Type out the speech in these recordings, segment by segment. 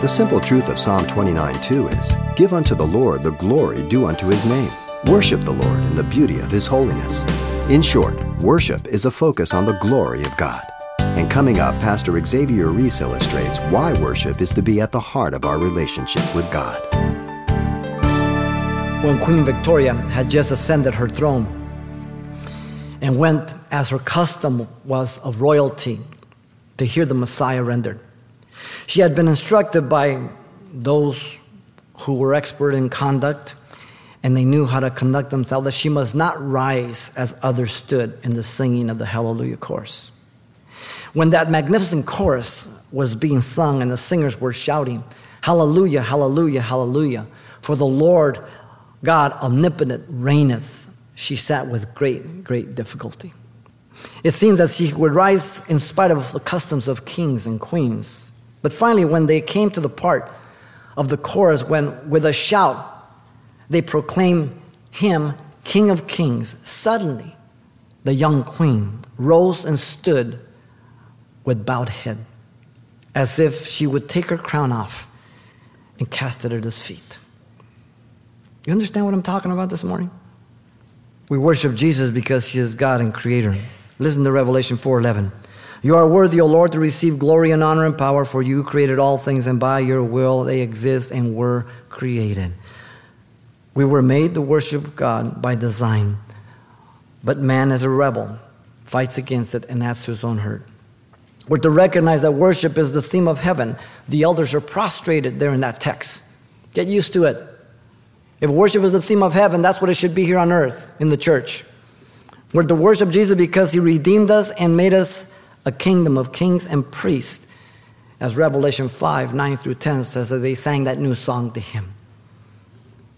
The simple truth of Psalm 29 2 is Give unto the Lord the glory due unto his name. Worship the Lord in the beauty of his holiness. In short, worship is a focus on the glory of God. And coming up, Pastor Xavier Reese illustrates why worship is to be at the heart of our relationship with God. When Queen Victoria had just ascended her throne and went, as her custom was of royalty, to hear the Messiah rendered, she had been instructed by those who were expert in conduct and they knew how to conduct themselves that she must not rise as others stood in the singing of the Hallelujah chorus. When that magnificent chorus was being sung and the singers were shouting, Hallelujah, Hallelujah, Hallelujah, for the Lord God omnipotent reigneth, she sat with great, great difficulty. It seems that she would rise in spite of the customs of kings and queens. But finally, when they came to the part of the chorus, when with a shout they proclaimed him King of Kings, suddenly the young queen rose and stood with bowed head, as if she would take her crown off and cast it at his feet. You understand what I'm talking about this morning? We worship Jesus because he is God and creator. Listen to Revelation 4:11. You are worthy, O Lord, to receive glory and honor and power, for you created all things, and by your will they exist and were created. We were made to worship God by design, but man, as a rebel, fights against it and adds to his own hurt. We're to recognize that worship is the theme of heaven. The elders are prostrated there in that text. Get used to it. If worship is the theme of heaven, that's what it should be here on earth in the church. We're to worship Jesus because he redeemed us and made us a kingdom of kings and priests. As Revelation 5 9 through 10 says that they sang that new song to him.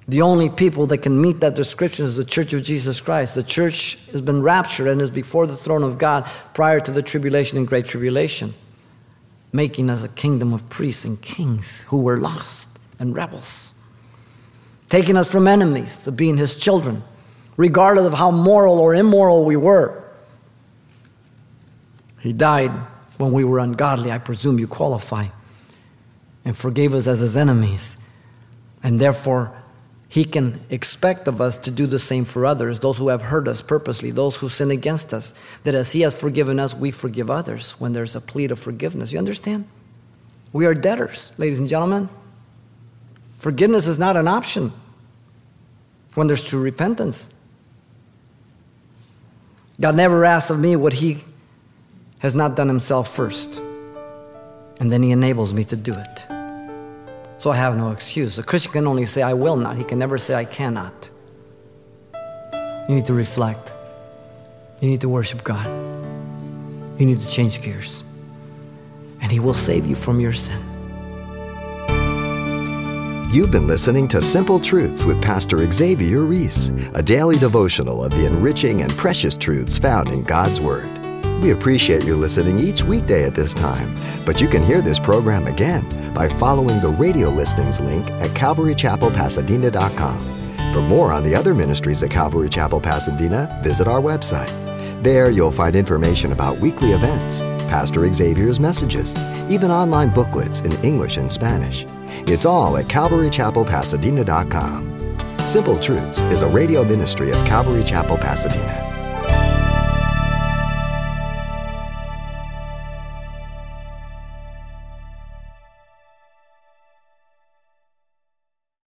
The only people that can meet that description is the church of Jesus Christ. The church has been raptured and is before the throne of God prior to the tribulation and great tribulation, making us a kingdom of priests and kings who were lost and rebels, taking us from enemies to being his children, regardless of how moral or immoral we were. He died when we were ungodly. I presume you qualify. And forgave us as his enemies. And therefore, he can expect of us to do the same for others, those who have hurt us purposely, those who sin against us, that as He has forgiven us, we forgive others when there's a plea of forgiveness. You understand? We are debtors, ladies and gentlemen. Forgiveness is not an option when there's true repentance. God never asked of me what He has not done Himself first, and then He enables me to do it. So I have no excuse. A Christian can only say, I will not. He can never say, I cannot. You need to reflect. You need to worship God. You need to change gears. And He will save you from your sin. You've been listening to Simple Truths with Pastor Xavier Reese, a daily devotional of the enriching and precious truths found in God's Word. We appreciate you listening each weekday at this time, but you can hear this program again by following the radio listings link at calvarychapelpasadena.com. For more on the other ministries at Calvary Chapel Pasadena, visit our website. There you'll find information about weekly events, Pastor Xavier's messages, even online booklets in English and Spanish. It's all at calvarychapelpasadena.com. Simple Truths is a radio ministry of Calvary Chapel, Pasadena.